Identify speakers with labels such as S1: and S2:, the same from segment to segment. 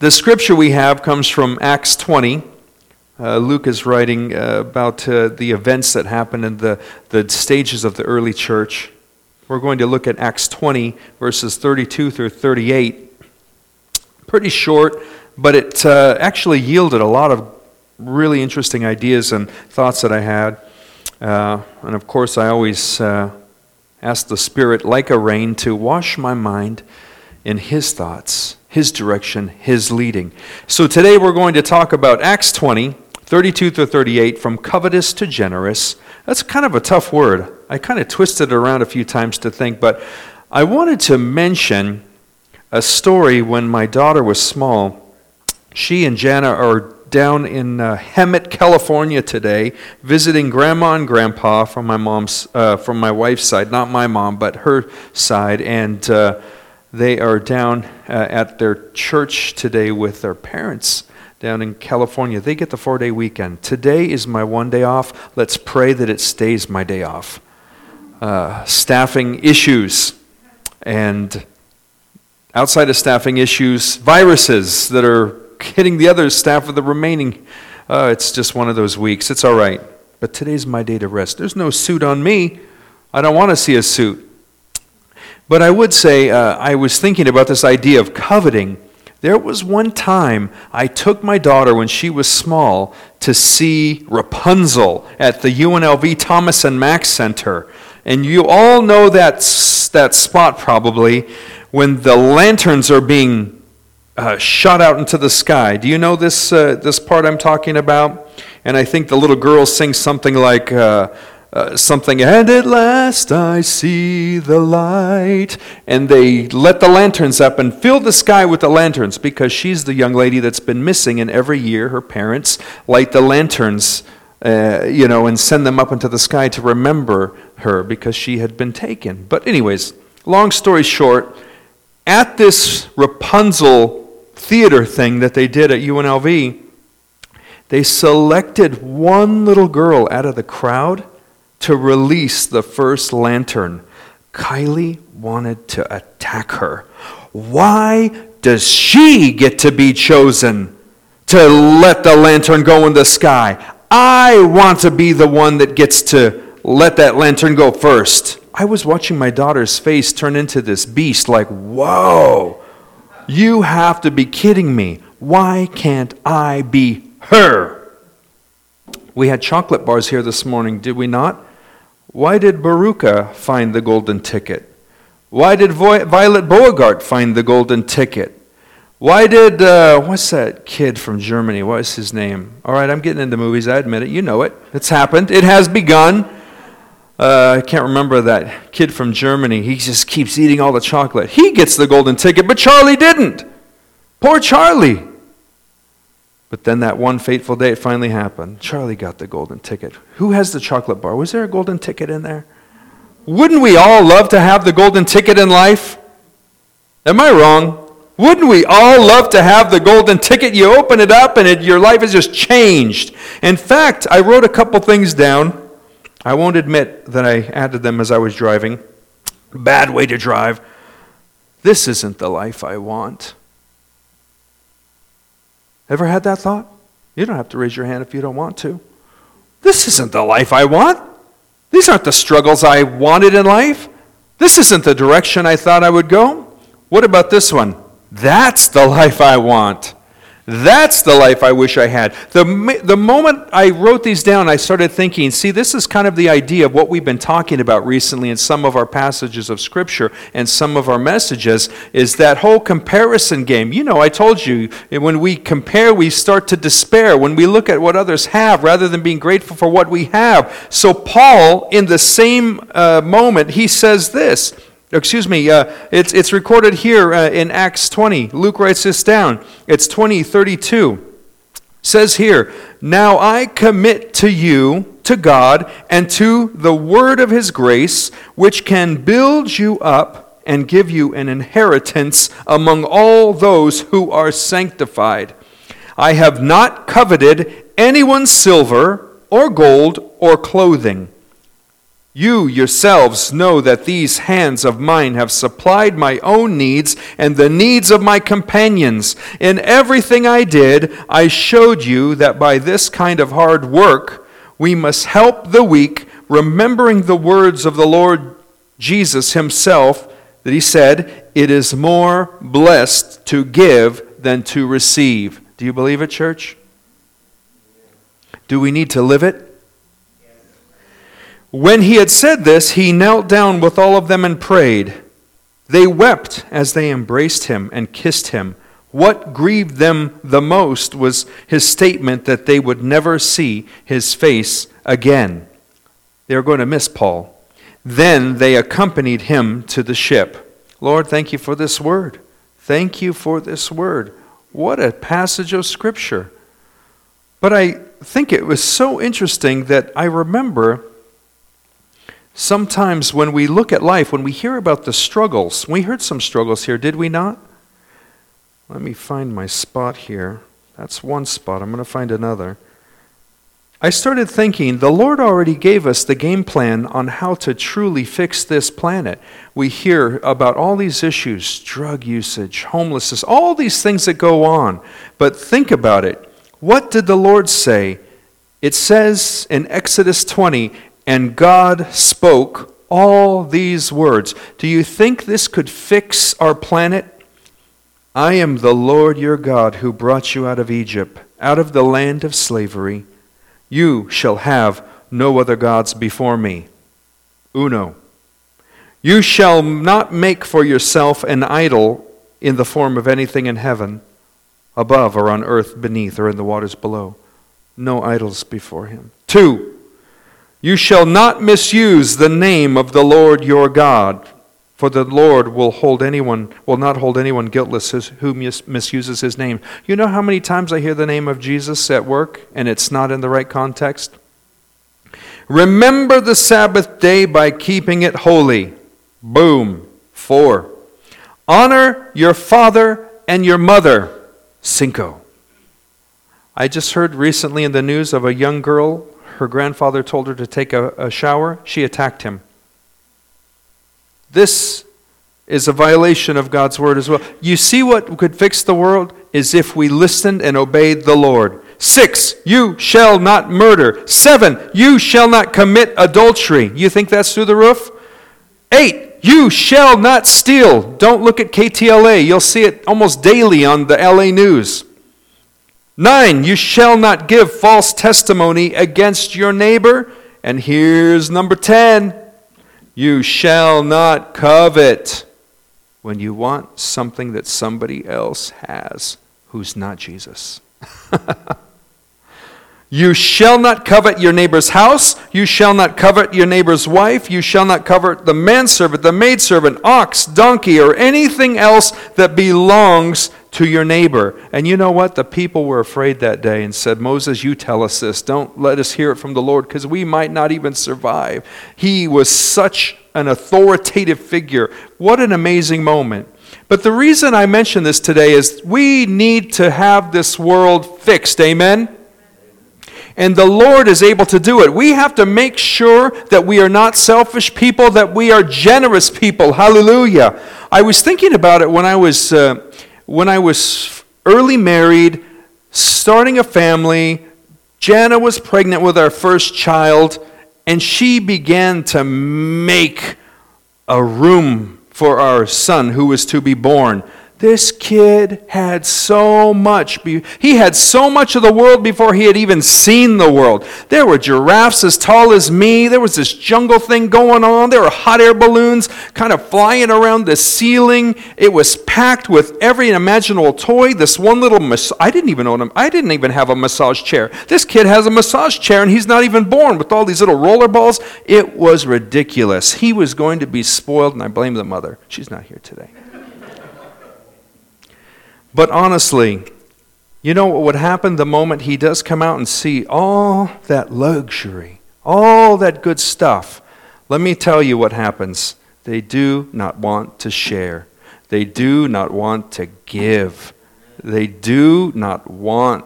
S1: The scripture we have comes from Acts 20. Uh, Luke is writing uh, about uh, the events that happened in the, the stages of the early church. We're going to look at Acts 20, verses 32 through 38. Pretty short, but it uh, actually yielded a lot of really interesting ideas and thoughts that I had. Uh, and of course, I always uh, ask the Spirit, like a rain, to wash my mind in His thoughts, His direction, His leading. So today we're going to talk about Acts 20, 32 to 38, from covetous to generous. That's kind of a tough word. I kind of twisted it around a few times to think, but I wanted to mention a story when my daughter was small. She and Jana are down in uh, Hemet, California today, visiting grandma and grandpa from my mom's, uh, from my wife's side, not my mom, but her side, and uh, they are down uh, at their church today with their parents down in California. They get the four day weekend. Today is my one day off. Let's pray that it stays my day off. Uh, staffing issues and outside of staffing issues, viruses that are hitting the other staff of the remaining. Uh, it's just one of those weeks. It's all right. But today's my day to rest. There's no suit on me. I don't want to see a suit. But I would say uh, I was thinking about this idea of coveting. There was one time I took my daughter when she was small to see Rapunzel at the UNLV Thomas and Mack Center. And you all know that, that spot probably when the lanterns are being uh, shot out into the sky. Do you know this, uh, this part I'm talking about? And I think the little girl sings something like, uh, uh, something, and at last I see the light. And they let the lanterns up and fill the sky with the lanterns because she's the young lady that's been missing. And every year her parents light the lanterns, uh, you know, and send them up into the sky to remember her because she had been taken. But, anyways, long story short, at this Rapunzel theater thing that they did at UNLV, they selected one little girl out of the crowd to release the first lantern. Kylie wanted to attack her. Why does she get to be chosen to let the lantern go in the sky? I want to be the one that gets to let that lantern go first. I was watching my daughter's face turn into this beast, like, whoa. You have to be kidding me. Why can't I be her? We had chocolate bars here this morning, did we not? Why did Veruca find the golden ticket? Why did Violet Beauregarde find the golden ticket? Why did, uh, what's that kid from Germany? What is his name? All right, I'm getting into movies, I admit it. You know it. It's happened, it has begun. Uh, I can't remember that kid from Germany. He just keeps eating all the chocolate. He gets the golden ticket, but Charlie didn't. Poor Charlie. But then that one fateful day, it finally happened. Charlie got the golden ticket. Who has the chocolate bar? Was there a golden ticket in there? Wouldn't we all love to have the golden ticket in life? Am I wrong? Wouldn't we all love to have the golden ticket? You open it up and it, your life is just changed. In fact, I wrote a couple things down I won't admit that I added them as I was driving. Bad way to drive. This isn't the life I want. Ever had that thought? You don't have to raise your hand if you don't want to. This isn't the life I want. These aren't the struggles I wanted in life. This isn't the direction I thought I would go. What about this one? That's the life I want. That's the life I wish I had. The, the moment I wrote these down, I started thinking, see, this is kind of the idea of what we've been talking about recently in some of our passages of Scripture and some of our messages, is that whole comparison game. You know, I told you, when we compare, we start to despair. When we look at what others have rather than being grateful for what we have. So, Paul, in the same uh, moment, he says this Excuse me, uh, it's, it's recorded here uh, in Acts 20. Luke writes this down. It's 20, 32. says here, Now I commit to you, to God, and to the word of his grace, which can build you up and give you an inheritance among all those who are sanctified. I have not coveted anyone's silver or gold or clothing. You yourselves know that these hands of mine have supplied my own needs and the needs of my companions. In everything I did, I showed you that by this kind of hard work, we must help the weak, remembering the words of the Lord Jesus himself, that he said, It is more blessed to give than to receive. Do you believe it, church? Do we need to live it? When he had said this, he knelt down with all of them and prayed. They wept as they embraced him and kissed him. What grieved them the most was his statement that they would never see his face again. They were going to miss Paul. Then they accompanied him to the ship. Lord, thank you for this word. Thank you for this word. What a passage of Scripture. But I think it was so interesting that I remember Sometimes when we look at life, when we hear about the struggles, we heard some struggles here, did we not? Let me find my spot here. That's one spot. I'm going to find another. I started thinking the Lord already gave us the game plan on how to truly fix this planet. We hear about all these issues drug usage, homelessness, all these things that go on. But think about it. What did the Lord say? It says in Exodus 20, and God spoke all these words. Do you think this could fix our planet? I am the Lord your God who brought you out of Egypt, out of the land of slavery. You shall have no other gods before me. Uno. You shall not make for yourself an idol in the form of anything in heaven, above, or on earth beneath, or in the waters below. No idols before him. Two. You shall not misuse the name of the Lord your God, for the Lord will hold anyone will not hold anyone guiltless who misuses his name. You know how many times I hear the name of Jesus at work and it's not in the right context? Remember the Sabbath day by keeping it holy. Boom. 4. Honor your father and your mother. Cinco. I just heard recently in the news of a young girl her grandfather told her to take a, a shower, she attacked him. This is a violation of God's word as well. You see what could fix the world is if we listened and obeyed the Lord. Six, you shall not murder. Seven, you shall not commit adultery. You think that's through the roof? Eight, you shall not steal. Don't look at KTLA. You'll see it almost daily on the LA news. Nine, you shall not give false testimony against your neighbor. And here's number 10 you shall not covet when you want something that somebody else has who's not Jesus. You shall not covet your neighbor's house. You shall not covet your neighbor's wife. You shall not covet the manservant, the maidservant, ox, donkey, or anything else that belongs to your neighbor. And you know what? The people were afraid that day and said, Moses, you tell us this. Don't let us hear it from the Lord because we might not even survive. He was such an authoritative figure. What an amazing moment. But the reason I mention this today is we need to have this world fixed. Amen? and the Lord is able to do it. We have to make sure that we are not selfish people, that we are generous people. Hallelujah. I was thinking about it when I was, uh, when I was early married, starting a family. Jana was pregnant with our first child, and she began to make a room for our son who was to be born. This kid had so much. He had so much of the world before he had even seen the world. There were giraffes as tall as me. There was this jungle thing going on. There were hot air balloons kind of flying around the ceiling. It was packed with every imaginable toy. This one little mas- I didn't even own him. I didn't even have a massage chair. This kid has a massage chair and he's not even born with all these little roller balls. It was ridiculous. He was going to be spoiled, and I blame the mother. She's not here today. But honestly, you know what would happen the moment he does come out and see all that luxury, all that good stuff? Let me tell you what happens. They do not want to share, they do not want to give, they do not want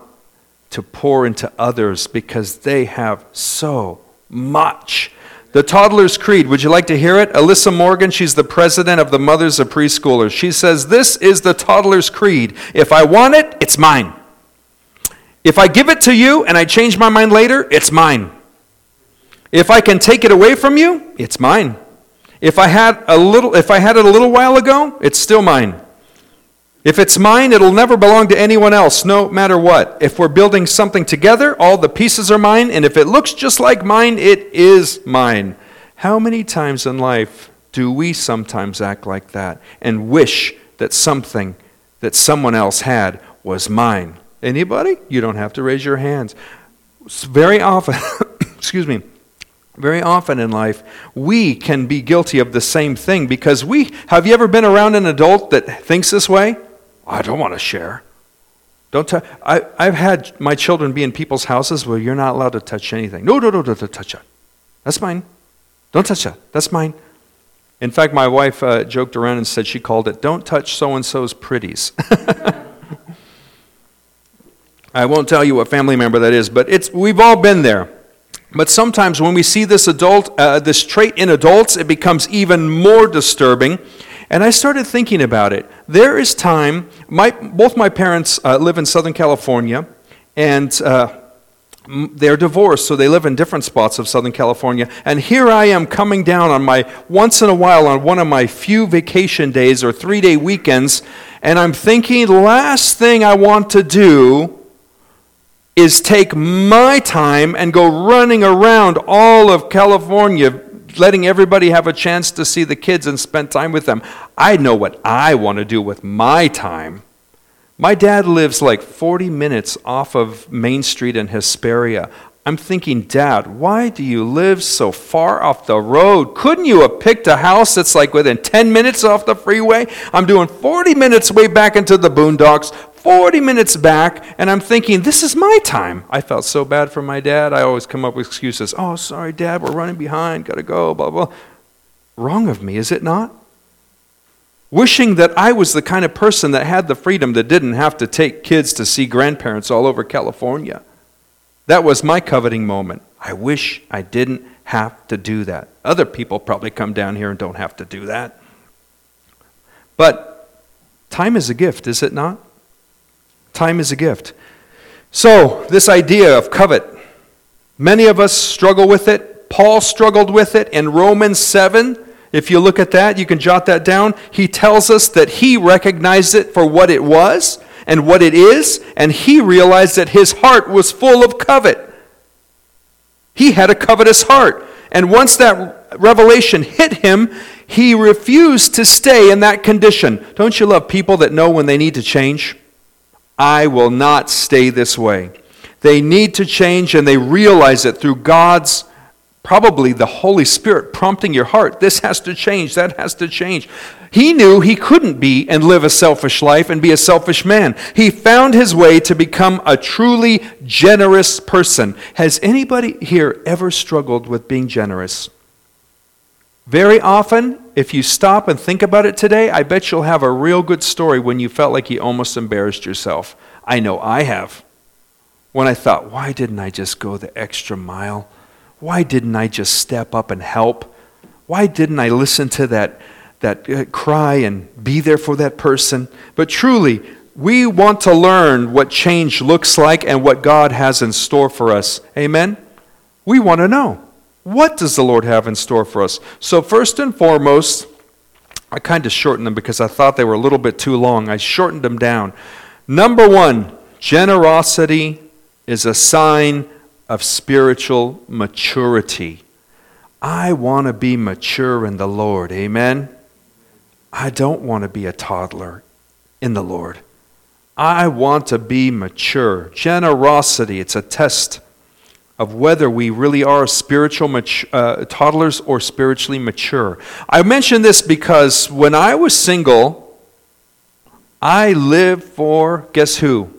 S1: to pour into others because they have so much. The Toddler's Creed. Would you like to hear it? Elisa Morgan, she's the president of the Mothers of Preschoolers. She says, This is the Toddler's Creed. If I want it, it's mine. If I give it to you and I change my mind later, it's mine. If I can take it away from you, it's mine. If I had a little if I had it a little while ago, it's still mine. If it's mine, it'll never belong to anyone else, no matter what. If we're building something together, all the pieces are mine, and if it looks just like mine, it is mine. How many times in life do we sometimes act like that and wish that something that someone else had was mine? Anybody? You don't have to raise your hands. Very often, excuse me, very often in life, we can be guilty of the same thing because we have you ever been around an adult that thinks this way? I don't want to share. Don't t- I, I've had my children be in people's houses where you're not allowed to touch anything. No, no, no, don't touch that. That's mine. Don't touch that. That's mine. In fact, my wife uh, joked around and said she called it, Don't touch so and so's pretties. I won't tell you what family member that is, but it's, we've all been there. But sometimes when we see this adult, uh, this trait in adults, it becomes even more disturbing and I started thinking about it. There is time, my, both my parents uh, live in Southern California, and uh, they're divorced, so they live in different spots of Southern California. And here I am coming down on my, once in a while, on one of my few vacation days or three day weekends, and I'm thinking, last thing I want to do is take my time and go running around all of California letting everybody have a chance to see the kids and spend time with them. I know what I want to do with my time. My dad lives like 40 minutes off of Main Street in Hesperia. I'm thinking, Dad, why do you live so far off the road? Couldn't you have picked a house that's like within 10 minutes off the freeway? I'm doing 40 minutes way back into the boondocks, 40 minutes back, and I'm thinking, this is my time. I felt so bad for my dad. I always come up with excuses. Oh, sorry, Dad, we're running behind, gotta go, blah, blah. Wrong of me, is it not? Wishing that I was the kind of person that had the freedom that didn't have to take kids to see grandparents all over California. That was my coveting moment. I wish I didn't have to do that. Other people probably come down here and don't have to do that. But time is a gift, is it not? Time is a gift. So, this idea of covet, many of us struggle with it. Paul struggled with it in Romans 7. If you look at that, you can jot that down. He tells us that he recognized it for what it was and what it is, and he realized that his heart was full of covet. He had a covetous heart. And once that revelation hit him, he refused to stay in that condition. Don't you love people that know when they need to change? I will not stay this way. They need to change and they realize it through God's probably the Holy Spirit prompting your heart. This has to change, that has to change. He knew he couldn't be and live a selfish life and be a selfish man. He found his way to become a truly generous person. Has anybody here ever struggled with being generous? Very often, if you stop and think about it today, I bet you'll have a real good story when you felt like you almost embarrassed yourself. I know I have. When I thought, why didn't I just go the extra mile? Why didn't I just step up and help? Why didn't I listen to that, that uh, cry and be there for that person? But truly, we want to learn what change looks like and what God has in store for us. Amen? We want to know. What does the Lord have in store for us? So, first and foremost, I kind of shortened them because I thought they were a little bit too long. I shortened them down. Number one, generosity is a sign of spiritual maturity. I want to be mature in the Lord. Amen. I don't want to be a toddler in the Lord. I want to be mature. Generosity, it's a test of whether we really are spiritual uh, toddlers or spiritually mature. I mention this because when I was single, I lived for, guess who?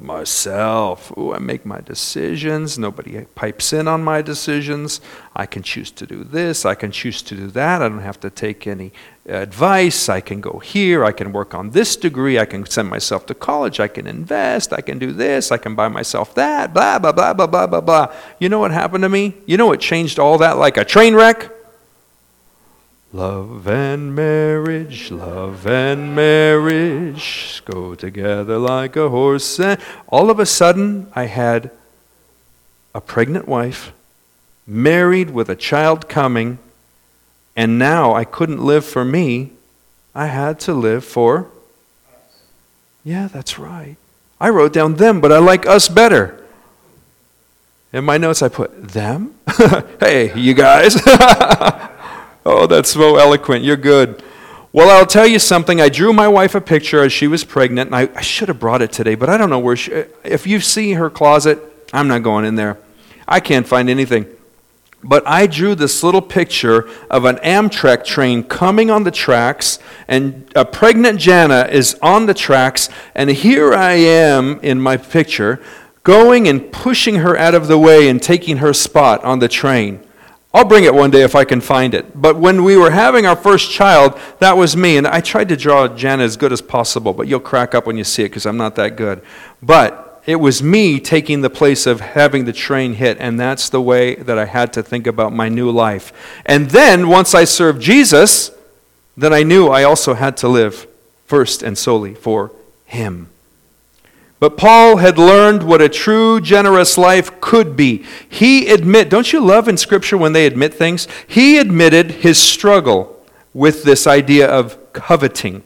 S1: Myself. Ooh, I make my decisions. Nobody pipes in on my decisions. I can choose to do this. I can choose to do that. I don't have to take any advice. I can go here. I can work on this degree. I can send myself to college. I can invest. I can do this. I can buy myself that. Blah, blah, blah, blah, blah, blah, blah. You know what happened to me? You know what changed all that like a train wreck? Love and marriage, love and marriage go together like a horse and all of a sudden I had a pregnant wife, married with a child coming, and now I couldn't live for me. I had to live for Yeah, that's right. I wrote down them, but I like us better. In my notes I put them. hey, you guys. Oh, that's so eloquent. You're good. Well, I'll tell you something. I drew my wife a picture as she was pregnant, and I, I should have brought it today, but I don't know where she. If you see her closet, I'm not going in there. I can't find anything. But I drew this little picture of an Amtrak train coming on the tracks, and a pregnant Jana is on the tracks, and here I am in my picture, going and pushing her out of the way and taking her spot on the train. I'll bring it one day if I can find it. But when we were having our first child, that was me. And I tried to draw Jana as good as possible, but you'll crack up when you see it because I'm not that good. But it was me taking the place of having the train hit, and that's the way that I had to think about my new life. And then, once I served Jesus, then I knew I also had to live first and solely for Him. But Paul had learned what a true generous life could be. He admit, don't you love in scripture when they admit things? He admitted his struggle with this idea of coveting.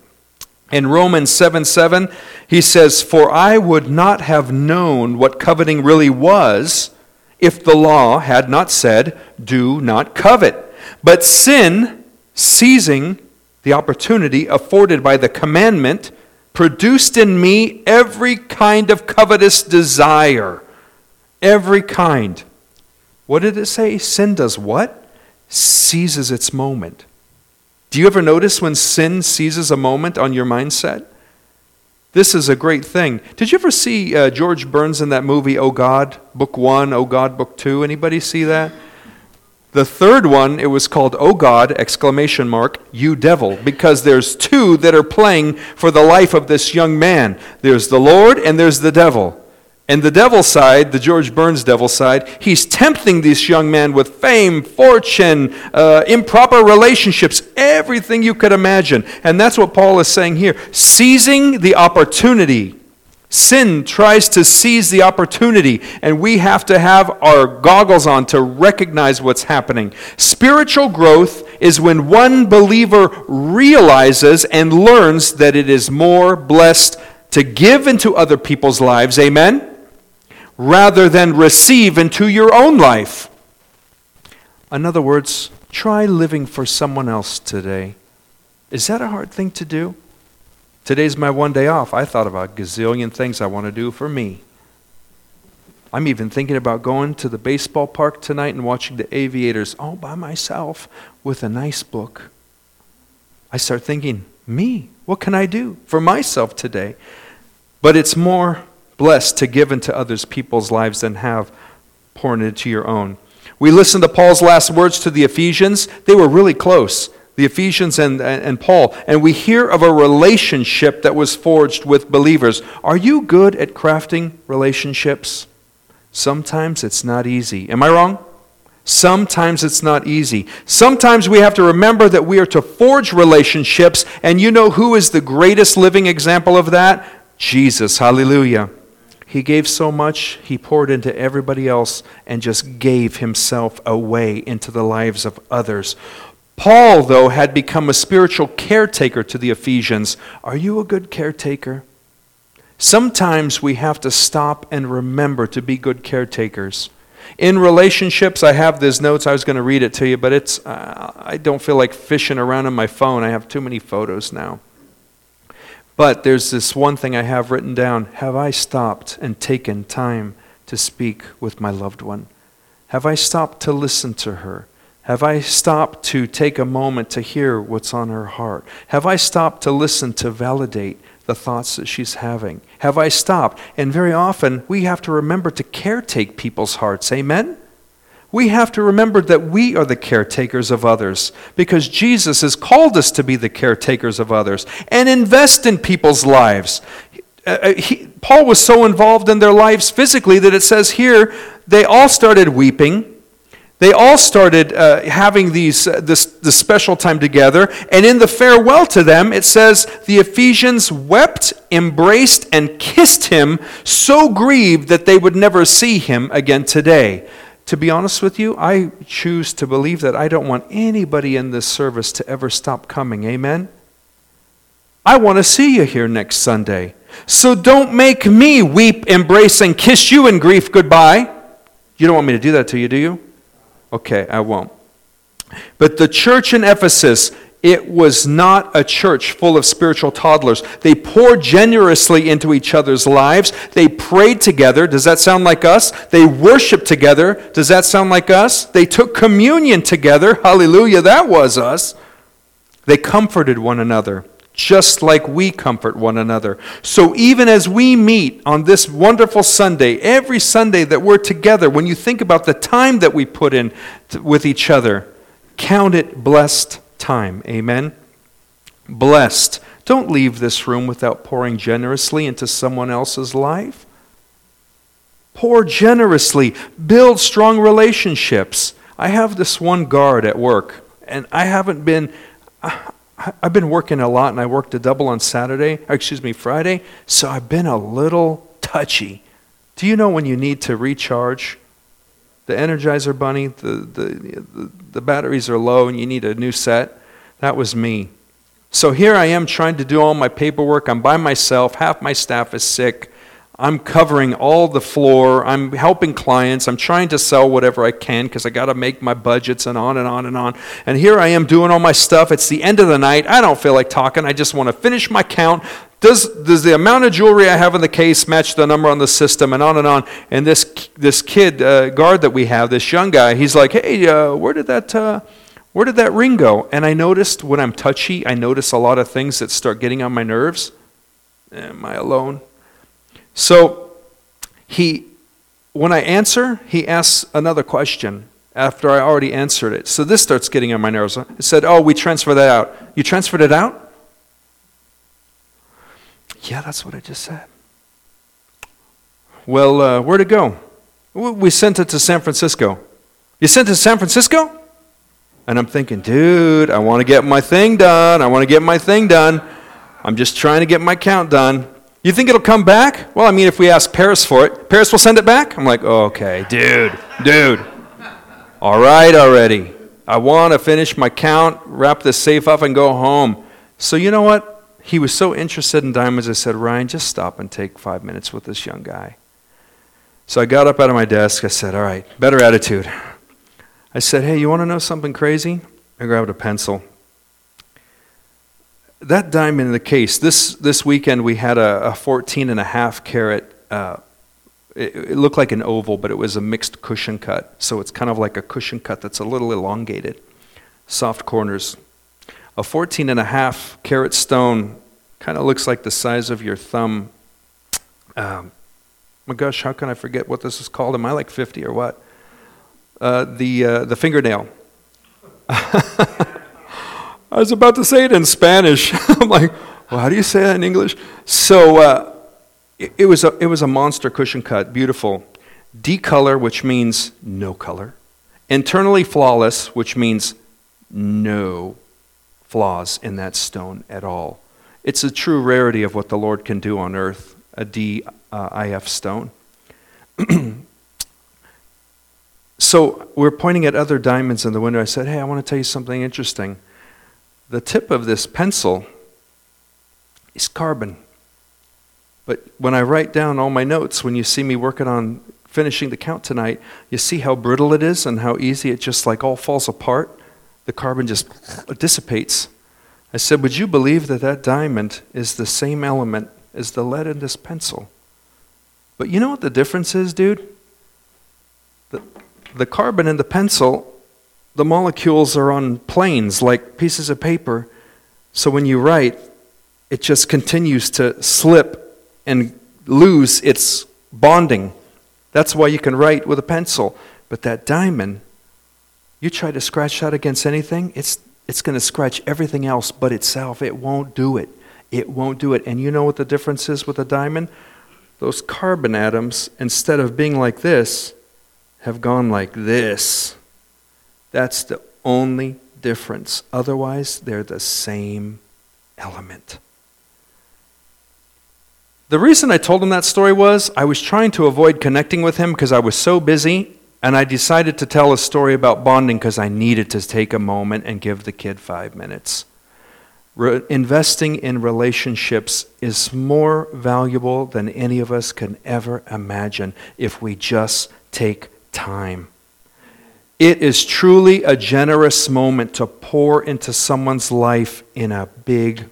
S1: In Romans 7 7, he says, For I would not have known what coveting really was if the law had not said, Do not covet. But sin, seizing the opportunity afforded by the commandment, produced in me every kind of covetous desire. Every kind. What did it say? Sin does what? Seizes its moment. Do you ever notice when sin seizes a moment on your mindset? This is a great thing. Did you ever see uh, George Burns in that movie, Oh God, Book One, Oh God, Book Two? Anybody see that? The third one, it was called Oh God, exclamation mark, you devil, because there's two that are playing for the life of this young man. There's the Lord and there's the devil. And the devil side, the George Burns devil side, he's tempting this young man with fame, fortune, uh, improper relationships, everything you could imagine. And that's what Paul is saying here seizing the opportunity Sin tries to seize the opportunity, and we have to have our goggles on to recognize what's happening. Spiritual growth is when one believer realizes and learns that it is more blessed to give into other people's lives, amen, rather than receive into your own life. In other words, try living for someone else today. Is that a hard thing to do? Today's my one day off. I thought about a gazillion things I want to do for me. I'm even thinking about going to the baseball park tonight and watching the aviators all by myself with a nice book. I start thinking, me, what can I do for myself today? But it's more blessed to give into others people's lives than have poured into your own. We listened to Paul's last words to the Ephesians. They were really close the Ephesians and, and Paul, and we hear of a relationship that was forged with believers. Are you good at crafting relationships? Sometimes it's not easy. Am I wrong? Sometimes it's not easy. Sometimes we have to remember that we are to forge relationships, and you know who is the greatest living example of that? Jesus. Hallelujah. He gave so much, he poured into everybody else and just gave himself away into the lives of others. Paul, though, had become a spiritual caretaker to the Ephesians. Are you a good caretaker? Sometimes we have to stop and remember to be good caretakers. In relationships, I have these notes. I was going to read it to you, but it's, uh, I don't feel like fishing around on my phone. I have too many photos now. But there's this one thing I have written down Have I stopped and taken time to speak with my loved one? Have I stopped to listen to her? Have I stopped to take a moment to hear what's on her heart? Have I stopped to listen to validate the thoughts that she's having? Have I stopped? And very often, we have to remember to caretake people's hearts. Amen? We have to remember that we are the caretakers of others because Jesus has called us to be the caretakers of others and invest in people's lives. Uh, uh, he, Paul was so involved in their lives physically that it says here they all started weeping they all started uh, having these, uh, this, this special time together. And in the farewell to them, it says the Ephesians wept, embraced, and kissed him, so grieved that they would never see him again today. To be honest with you, I choose to believe that I don't want anybody in this service to ever stop coming. Amen? I want to see you here next Sunday. So don't make me weep, embrace, and kiss you in grief goodbye. You don't want me to do that to you, do you? Okay, I won't. But the church in Ephesus, it was not a church full of spiritual toddlers. They poured generously into each other's lives. They prayed together. Does that sound like us? They worshiped together. Does that sound like us? They took communion together. Hallelujah, that was us. They comforted one another just like we comfort one another. So even as we meet on this wonderful Sunday, every Sunday that we're together, when you think about the time that we put in with each other, count it blessed time. Amen. Blessed. Don't leave this room without pouring generously into someone else's life. Pour generously. Build strong relationships. I have this one guard at work, and I haven't been I've been working a lot and I worked a double on Saturday, uh, excuse me, Friday, so I've been a little touchy. Do you know when you need to recharge? The Energizer Bunny, the, the, the, the batteries are low and you need a new set. That was me. So here I am trying to do all my paperwork. I'm by myself. Half my staff is sick. I'm covering all the floor. I'm helping clients. I'm trying to sell whatever I can because I got to make my budgets and on and on and on. And here I am doing all my stuff. It's the end of the night. I don't feel like talking. I just want to finish my count. Does, does the amount of jewelry I have in the case match the number on the system and on and on? And this, this kid, uh, guard that we have, this young guy, he's like, hey, uh, where did that. Uh, where did that ring go? And I noticed when I'm touchy, I notice a lot of things that start getting on my nerves. Am I alone? So he, when I answer, he asks another question after I already answered it. So this starts getting on my nerves. He said, Oh, we transfer that out. You transferred it out? Yeah, that's what I just said. Well, uh, where'd it go? We sent it to San Francisco. You sent it to San Francisco? And I'm thinking, dude, I want to get my thing done. I want to get my thing done. I'm just trying to get my count done. You think it'll come back? Well, I mean, if we ask Paris for it, Paris will send it back? I'm like, okay, dude, dude. All right, already. I want to finish my count, wrap this safe up, and go home. So, you know what? He was so interested in diamonds, I said, Ryan, just stop and take five minutes with this young guy. So I got up out of my desk. I said, all right, better attitude. I said, hey, you want to know something crazy? I grabbed a pencil that diamond in the case, this, this weekend we had a, a 14 and a half carat, uh, it, it, looked like an oval, but it was a mixed cushion cut. So it's kind of like a cushion cut that's a little elongated, soft corners. A 14 and a half carat stone kind of looks like the size of your thumb. Um, my gosh, how can I forget what this is called? Am I like 50 or what? Uh, the, uh, the fingernail. I was about to say it in Spanish. I'm like, well, how do you say that in English? So uh, it, it, was a, it was a monster cushion cut, beautiful. D color, which means no color. Internally flawless, which means no flaws in that stone at all. It's a true rarity of what the Lord can do on earth, a DIF stone. so we're pointing at other diamonds in the window. I said, hey, I want to tell you something interesting the tip of this pencil is carbon. But when I write down all my notes, when you see me working on finishing the count tonight, you see how brittle it is and how easy it just like all falls apart. The carbon just dissipates. I said, Would you believe that that diamond is the same element as the lead in this pencil? But you know what the difference is, dude? The, the carbon in the pencil the molecules are on planes like pieces of paper. So when you write, it just continues to slip and lose its bonding. That's why you can write with a pencil. But that diamond, you try to scratch that against anything, it's, it's going to scratch everything else but itself. It won't do it. It won't do it. And you know what the difference is with a diamond? Those carbon atoms, instead of being like this, have gone like this. That's the only difference. Otherwise, they're the same element. The reason I told him that story was I was trying to avoid connecting with him because I was so busy, and I decided to tell a story about bonding because I needed to take a moment and give the kid five minutes. Re- investing in relationships is more valuable than any of us can ever imagine if we just take time. It is truly a generous moment to pour into someone's life in a big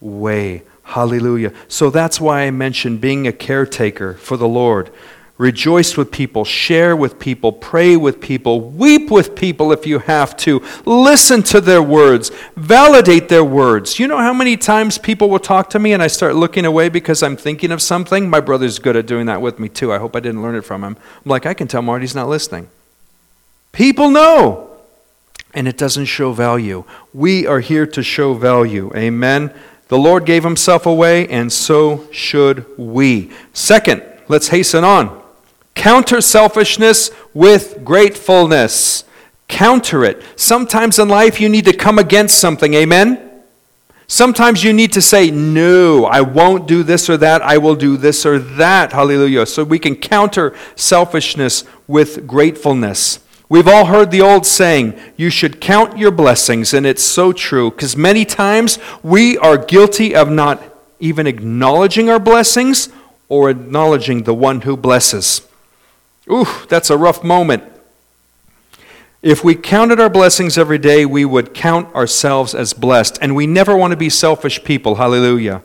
S1: way. Hallelujah. So that's why I mentioned being a caretaker for the Lord. Rejoice with people, share with people, pray with people, weep with people if you have to. Listen to their words, validate their words. You know how many times people will talk to me and I start looking away because I'm thinking of something? My brother's good at doing that with me too. I hope I didn't learn it from him. I'm like, I can tell Marty's not listening. People know, and it doesn't show value. We are here to show value. Amen. The Lord gave himself away, and so should we. Second, let's hasten on. Counter selfishness with gratefulness. Counter it. Sometimes in life you need to come against something. Amen? Sometimes you need to say, No, I won't do this or that. I will do this or that. Hallelujah. So we can counter selfishness with gratefulness. We've all heard the old saying, you should count your blessings, and it's so true because many times we are guilty of not even acknowledging our blessings or acknowledging the one who blesses. Ooh, that's a rough moment. If we counted our blessings every day, we would count ourselves as blessed. And we never want to be selfish people. Hallelujah.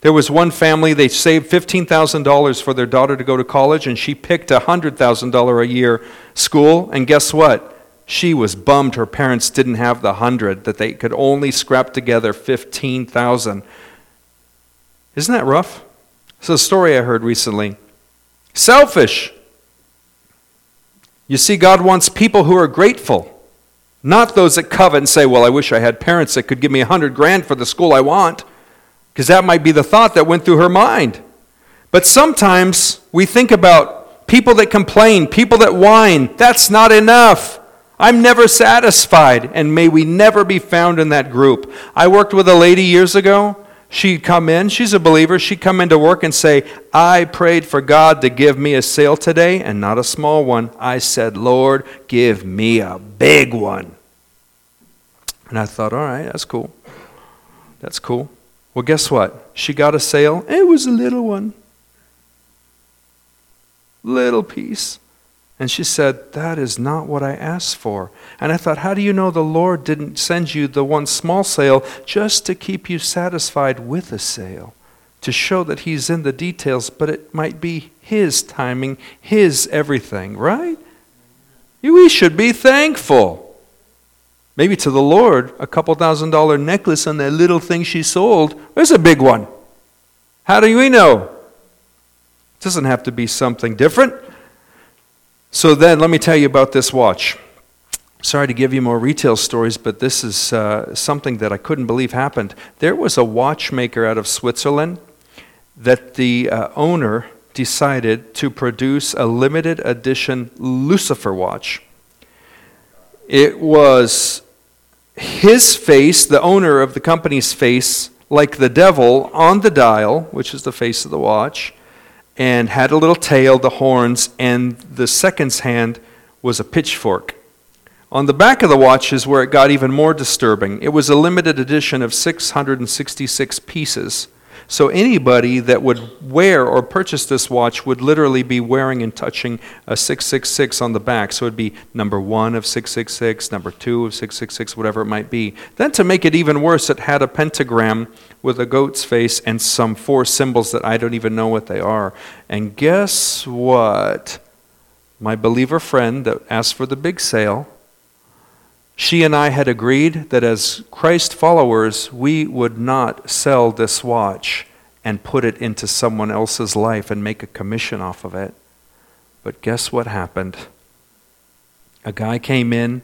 S1: There was one family, they saved $15,000 for their daughter to go to college, and she picked a $100,000 a year school. And guess what? She was bummed her parents didn't have the 100 that they could only scrap together 15,000. Isn't that rough? It's a story I heard recently. Selfish. You see, God wants people who are grateful, not those that covet and say, Well, I wish I had parents that could give me a hundred grand for the school I want. Because that might be the thought that went through her mind. But sometimes we think about people that complain, people that whine. That's not enough. I'm never satisfied, and may we never be found in that group. I worked with a lady years ago. She'd come in, she's a believer. She'd come into work and say, I prayed for God to give me a sale today, and not a small one. I said, Lord, give me a big one. And I thought, all right, that's cool. That's cool. Well, guess what? She got a sale. It was a little one. Little piece. And she said, That is not what I asked for. And I thought, How do you know the Lord didn't send you the one small sale just to keep you satisfied with a sale? To show that He's in the details, but it might be His timing, His everything, right? We should be thankful. Maybe to the Lord, a couple thousand dollar necklace on that little thing she sold is a big one. How do we know? It doesn't have to be something different. So then, let me tell you about this watch. Sorry to give you more retail stories, but this is uh, something that I couldn't believe happened. There was a watchmaker out of Switzerland that the uh, owner decided to produce a limited edition Lucifer watch. It was his face, the owner of the company's face, like the devil on the dial, which is the face of the watch, and had a little tail, the horns, and the second's hand was a pitchfork. On the back of the watch is where it got even more disturbing. It was a limited edition of 666 pieces. So anybody that would wear or purchase this watch would literally be wearing and touching a 666 on the back. So it'd be number one of 666, number two of 666, whatever it might be. Then to make it even worse, it had a pentagram with a goat's face and some four symbols that I don't even know what they are. And guess what? My believer friend that asked for the big sale She and I had agreed that as Christ followers, we would not sell this watch and put it into someone else's life and make a commission off of it. But guess what happened? A guy came in,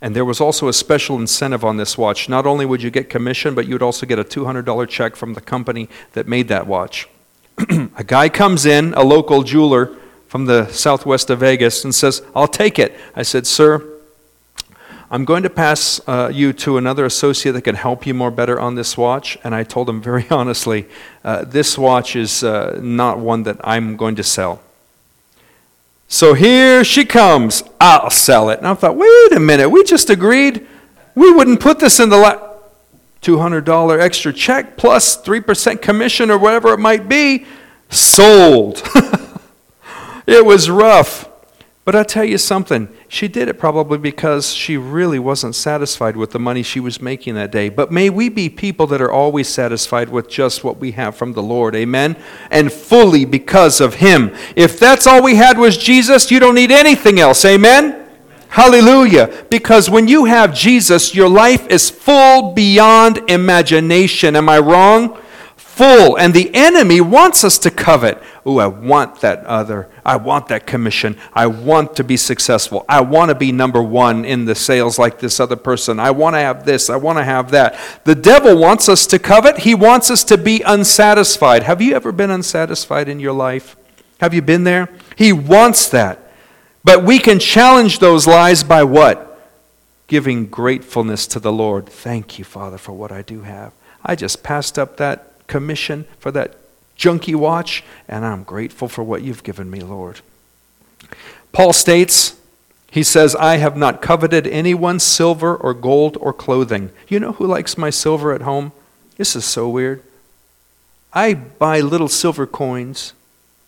S1: and there was also a special incentive on this watch. Not only would you get commission, but you would also get a $200 check from the company that made that watch. a guy comes in, a local jeweler from the southwest of Vegas, and says, I'll take it. I said, Sir, I'm going to pass uh, you to another associate that can help you more better on this watch. And I told him very honestly, uh, this watch is uh, not one that I'm going to sell. So here she comes. I'll sell it. And I thought, wait a minute, we just agreed we wouldn't put this in the la- $200 extra check plus 3% commission or whatever it might be. Sold. it was rough. But I'll tell you something. She did it probably because she really wasn't satisfied with the money she was making that day. But may we be people that are always satisfied with just what we have from the Lord. Amen? And fully because of Him. If that's all we had was Jesus, you don't need anything else. Amen? Hallelujah. Because when you have Jesus, your life is full beyond imagination. Am I wrong? Full. And the enemy wants us to covet. Ooh, I want that other. I want that commission. I want to be successful. I want to be number one in the sales like this other person. I want to have this. I want to have that. The devil wants us to covet. He wants us to be unsatisfied. Have you ever been unsatisfied in your life? Have you been there? He wants that. But we can challenge those lies by what? Giving gratefulness to the Lord. Thank you, Father, for what I do have. I just passed up that commission for that junky watch, and I'm grateful for what you've given me, Lord. Paul states, he says, I have not coveted anyone's silver or gold or clothing. You know who likes my silver at home? This is so weird. I buy little silver coins.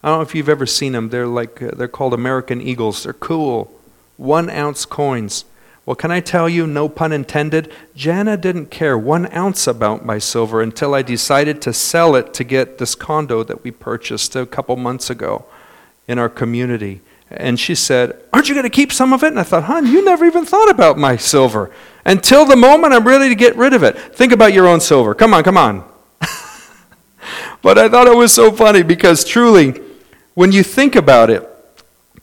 S1: I don't know if you've ever seen them. They're like uh, they're called American Eagles. They're cool. 1 ounce coins. Well, can I tell you, no pun intended, Jana didn't care one ounce about my silver until I decided to sell it to get this condo that we purchased a couple months ago in our community. And she said, Aren't you going to keep some of it? And I thought, Hon, you never even thought about my silver. Until the moment I'm ready to get rid of it. Think about your own silver. Come on, come on. but I thought it was so funny because truly, when you think about it,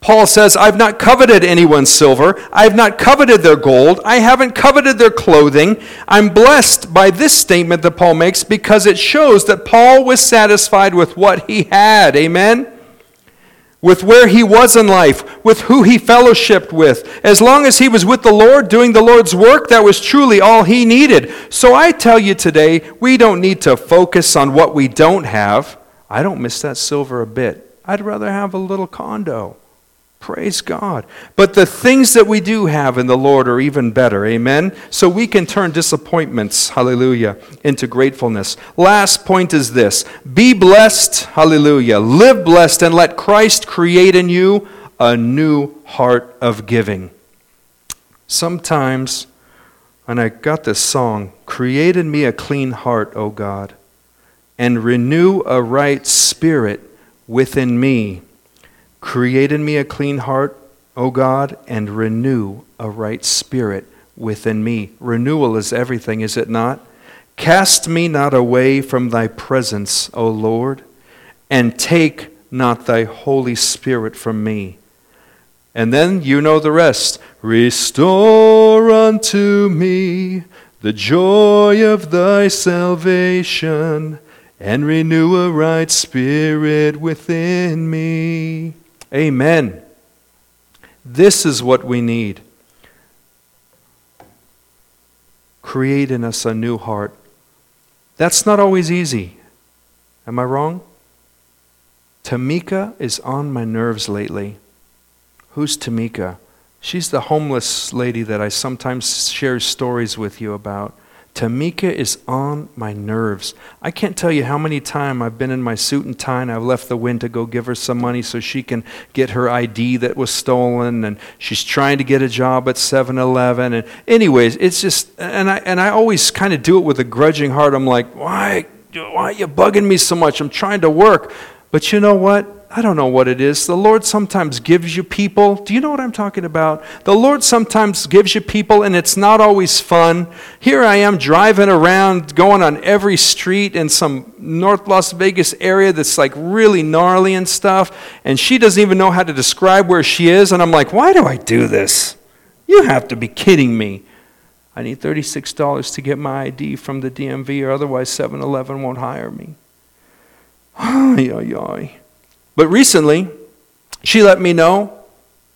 S1: Paul says, I've not coveted anyone's silver. I've not coveted their gold. I haven't coveted their clothing. I'm blessed by this statement that Paul makes because it shows that Paul was satisfied with what he had. Amen? With where he was in life, with who he fellowshipped with. As long as he was with the Lord, doing the Lord's work, that was truly all he needed. So I tell you today, we don't need to focus on what we don't have. I don't miss that silver a bit. I'd rather have a little condo. Praise God. But the things that we do have in the Lord are even better. Amen. So we can turn disappointments, hallelujah, into gratefulness. Last point is this be blessed, hallelujah. Live blessed and let Christ create in you a new heart of giving. Sometimes, and I got this song, create in me a clean heart, O God, and renew a right spirit within me. Create in me a clean heart, O God, and renew a right spirit within me. Renewal is everything, is it not? Cast me not away from thy presence, O Lord, and take not thy Holy Spirit from me. And then you know the rest. Restore unto me the joy of thy salvation, and renew a right spirit within me. Amen. This is what we need. Create in us a new heart. That's not always easy. Am I wrong? Tamika is on my nerves lately. Who's Tamika? She's the homeless lady that I sometimes share stories with you about. Tamika is on my nerves. I can't tell you how many times I've been in my suit and tie and I've left the Wynn to go give her some money so she can get her ID that was stolen and she's trying to get a job at 7-Eleven and anyways, it's just and I and I always kind of do it with a grudging heart. I'm like, "Why why are you bugging me so much? I'm trying to work." But you know what? I don't know what it is. The Lord sometimes gives you people. Do you know what I'm talking about? The Lord sometimes gives you people, and it's not always fun. Here I am driving around, going on every street in some North Las Vegas area that's like really gnarly and stuff, and she doesn't even know how to describe where she is. And I'm like, why do I do this? You have to be kidding me. I need $36 to get my ID from the DMV, or otherwise 7 Eleven won't hire me. Ay, ay, ay. But recently, she let me know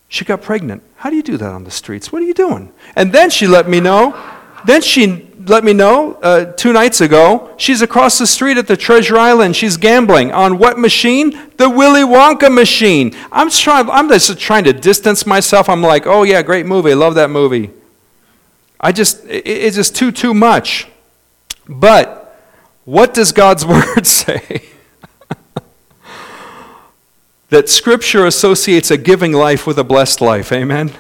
S1: she got pregnant. How do you do that on the streets? What are you doing? And then she let me know, then she let me know uh, two nights ago, she's across the street at the Treasure Island. She's gambling on what machine? The Willy Wonka machine. I'm, trying, I'm just trying to distance myself. I'm like, oh, yeah, great movie. I love that movie. I just, it, it's just too, too much. But what does God's word say? That Scripture associates a giving life with a blessed life. Amen?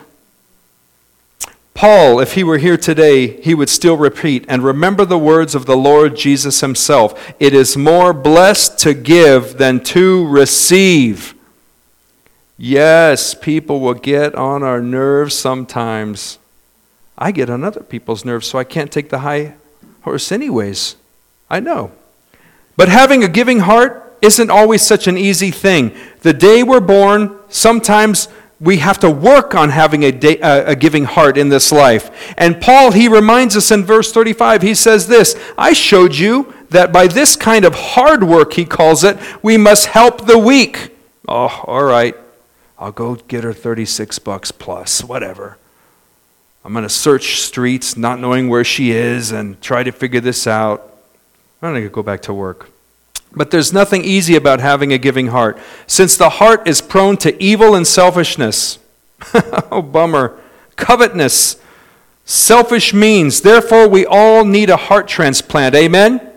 S1: Paul, if he were here today, he would still repeat and remember the words of the Lord Jesus himself It is more blessed to give than to receive. Yes, people will get on our nerves sometimes. I get on other people's nerves, so I can't take the high horse, anyways. I know. But having a giving heart isn't always such an easy thing. The day we're born, sometimes we have to work on having a, day, uh, a, giving heart in this life. And Paul, he reminds us in verse 35, he says this I showed you that by this kind of hard work, he calls it, we must help the weak. Oh, all right. I'll go get her 36 bucks plus, whatever. I'm going to search streets not knowing where she is and try to figure this out. I'm going to go back to work. But there's nothing easy about having a giving heart, since the heart is prone to evil and selfishness. oh, bummer. Covetousness, selfish means. Therefore, we all need a heart transplant. Amen?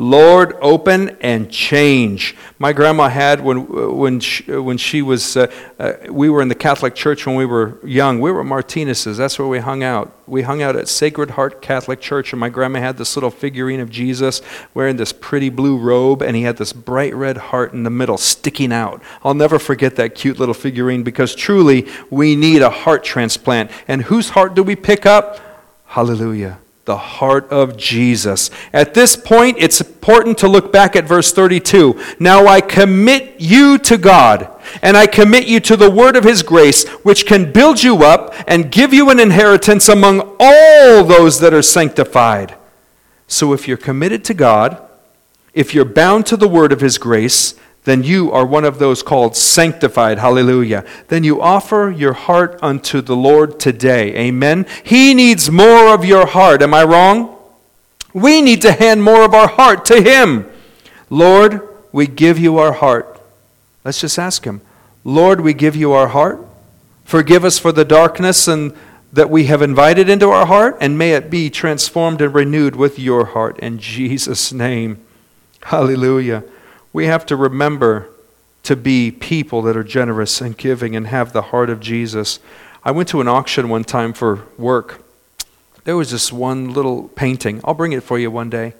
S1: Lord, open and change. My grandma had when when she, when she was uh, uh, we were in the Catholic Church when we were young. We were Martinez's. That's where we hung out. We hung out at Sacred Heart Catholic Church, and my grandma had this little figurine of Jesus wearing this pretty blue robe, and he had this bright red heart in the middle sticking out. I'll never forget that cute little figurine because truly we need a heart transplant. And whose heart do we pick up? Hallelujah the heart of Jesus. At this point, it's important to look back at verse 32. Now I commit you to God, and I commit you to the word of his grace, which can build you up and give you an inheritance among all those that are sanctified. So if you're committed to God, if you're bound to the word of his grace, then you are one of those called sanctified. Hallelujah. Then you offer your heart unto the Lord today. Amen. He needs more of your heart. Am I wrong? We need to hand more of our heart to Him. Lord, we give you our heart. Let's just ask Him. Lord, we give you our heart. Forgive us for the darkness and that we have invited into our heart, and may it be transformed and renewed with your heart in Jesus' name. Hallelujah. We have to remember to be people that are generous and giving and have the heart of Jesus. I went to an auction one time for work. There was this one little painting. I'll bring it for you one day.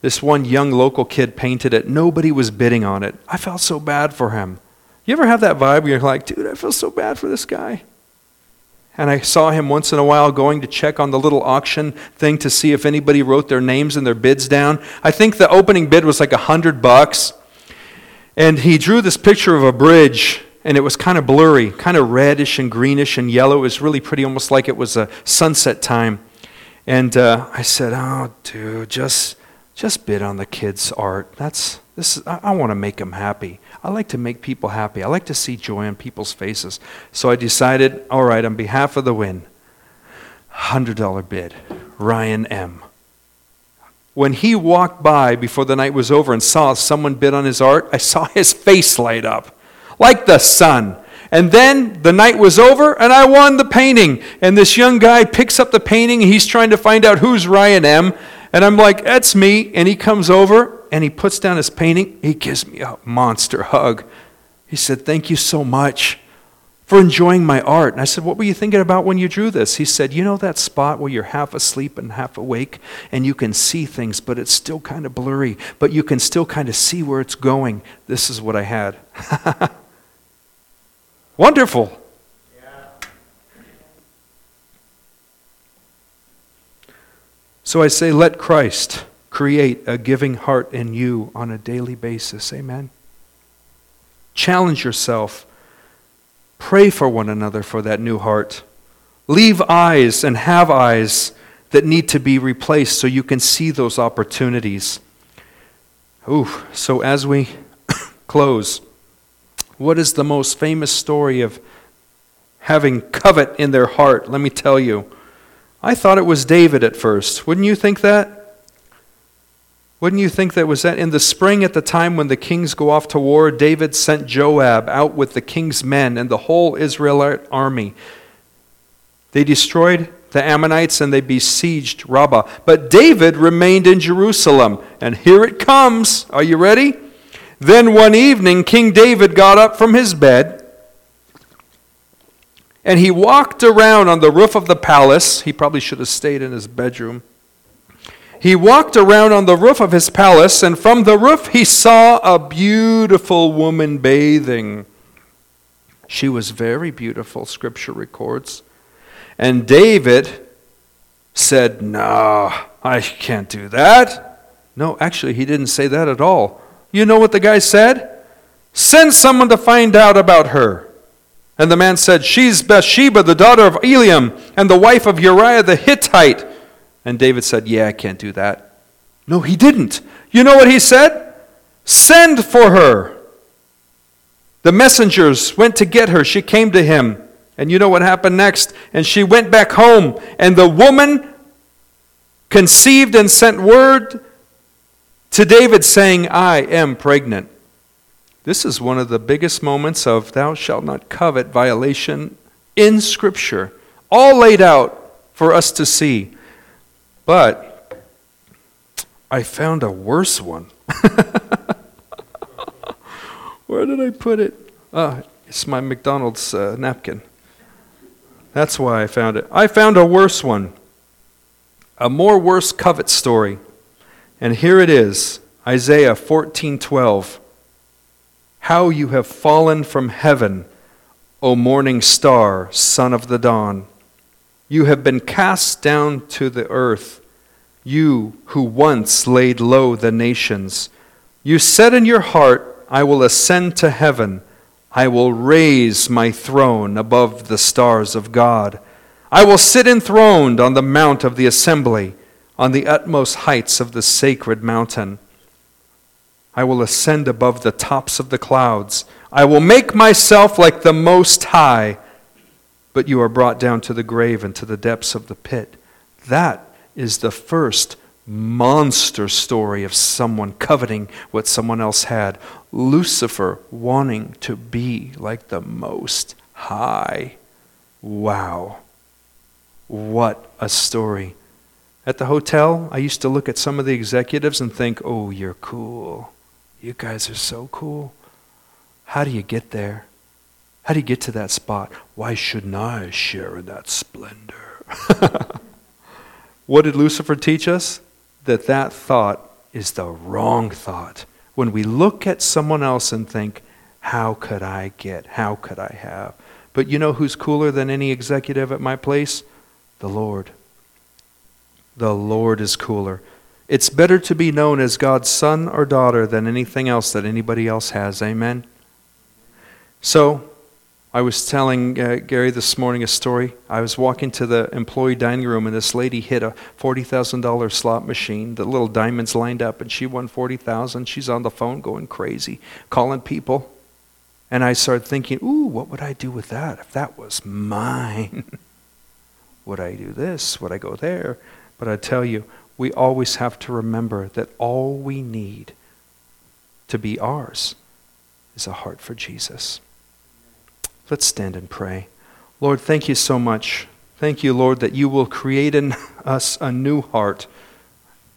S1: This one young local kid painted it. Nobody was bidding on it. I felt so bad for him. You ever have that vibe where you're like, dude, I feel so bad for this guy? And I saw him once in a while going to check on the little auction thing to see if anybody wrote their names and their bids down. I think the opening bid was like a hundred bucks. And he drew this picture of a bridge, and it was kind of blurry, kind of reddish and greenish and yellow. It was really pretty, almost like it was a sunset time. And uh, I said, "Oh, dude, just just bid on the kids' art. That's this. Is, I, I want to make them happy. I like to make people happy. I like to see joy on people's faces. So I decided, all right, on behalf of the Wynn, hundred dollar bid, Ryan M when he walked by before the night was over and saw someone bid on his art, I saw his face light up like the sun. And then the night was over and I won the painting. And this young guy picks up the painting he's trying to find out who's Ryan M. And I'm like, that's me. And he comes over and he puts down his painting. He gives me a monster hug. He said, Thank you so much for enjoying my art. And I said, What were you thinking about when you drew this? He said, You know that spot where you're half asleep and half awake, and you can see things, but it's still kind of blurry, but you can still kind of see where it's going. This is what I had. Wonderful. So I say, let Christ create a giving heart in you on a daily basis. Amen. Challenge yourself. Pray for one another for that new heart. Leave eyes and have eyes that need to be replaced so you can see those opportunities. Ooh, so as we close, what is the most famous story of having covet in their heart? Let me tell you. I thought it was David at first. Wouldn't you think that? Wouldn't you think that was that in the spring at the time when the kings go off to war, David sent Joab out with the king's men and the whole Israelite army. They destroyed the Ammonites and they besieged Rabbah. But David remained in Jerusalem. And here it comes. Are you ready? Then one evening, King David got up from his bed and he walked around on the roof of the palace. He probably should have stayed in his bedroom. He walked around on the roof of his palace, and from the roof he saw a beautiful woman bathing. She was very beautiful, scripture records. And David said, No, I can't do that. No, actually, he didn't say that at all. You know what the guy said? Send someone to find out about her. And the man said, She's Bathsheba, the daughter of Eliam, and the wife of Uriah the Hittite. And David said, Yeah, I can't do that. No, he didn't. You know what he said? Send for her. The messengers went to get her. She came to him. And you know what happened next? And she went back home. And the woman conceived and sent word to David saying, I am pregnant. This is one of the biggest moments of thou shalt not covet violation in Scripture, all laid out for us to see. But I found a worse one. Where did I put it? Ah, it's my McDonald's uh, napkin. That's why I found it. I found a worse one. A more worse covet story. And here it is Isaiah 14:12 how you have fallen from heaven, O morning star, son of the dawn. You have been cast down to the earth, you who once laid low the nations. You said in your heart, I will ascend to heaven. I will raise my throne above the stars of God. I will sit enthroned on the mount of the assembly, on the utmost heights of the sacred mountain. I will ascend above the tops of the clouds. I will make myself like the Most High. But you are brought down to the grave and to the depths of the pit. That is the first monster story of someone coveting what someone else had. Lucifer wanting to be like the Most High. Wow. What a story. At the hotel, I used to look at some of the executives and think, oh, you're cool. You guys are so cool. How do you get there? How do you get to that spot? Why shouldn't I share in that splendor? what did Lucifer teach us? That that thought is the wrong thought. When we look at someone else and think, how could I get? How could I have? But you know who's cooler than any executive at my place? The Lord. The Lord is cooler. It's better to be known as God's son or daughter than anything else that anybody else has. Amen? So, I was telling uh, Gary this morning a story. I was walking to the employee dining room, and this lady hit a $40,000 slot machine. The little diamonds lined up, and she won 40000 She's on the phone going crazy, calling people. And I started thinking, ooh, what would I do with that if that was mine? would I do this? Would I go there? But I tell you, we always have to remember that all we need to be ours is a heart for Jesus. Let's stand and pray. Lord, thank you so much. Thank you, Lord, that you will create in us a new heart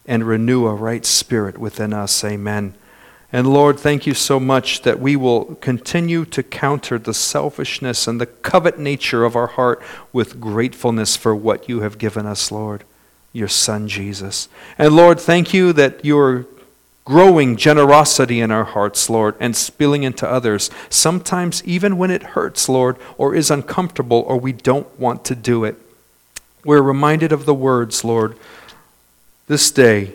S1: and renew a right spirit within us. Amen. And Lord, thank you so much that we will continue to counter the selfishness and the covet nature of our heart with gratefulness for what you have given us, Lord, your Son Jesus. And Lord, thank you that you're growing generosity in our hearts, Lord, and spilling into others, sometimes even when it hurts, Lord, or is uncomfortable, or we don't want to do it. We're reminded of the words, Lord, this day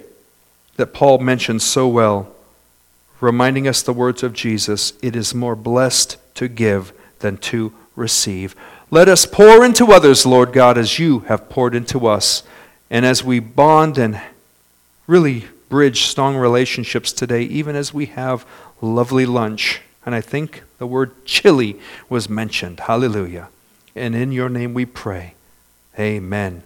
S1: that Paul mentions so well reminding us the words of Jesus it is more blessed to give than to receive. Let us pour into others, Lord God, as you have poured into us. And as we bond and really bridge strong relationships today, even as we have lovely lunch. And I think the word chili was mentioned. Hallelujah. And in your name we pray. Amen.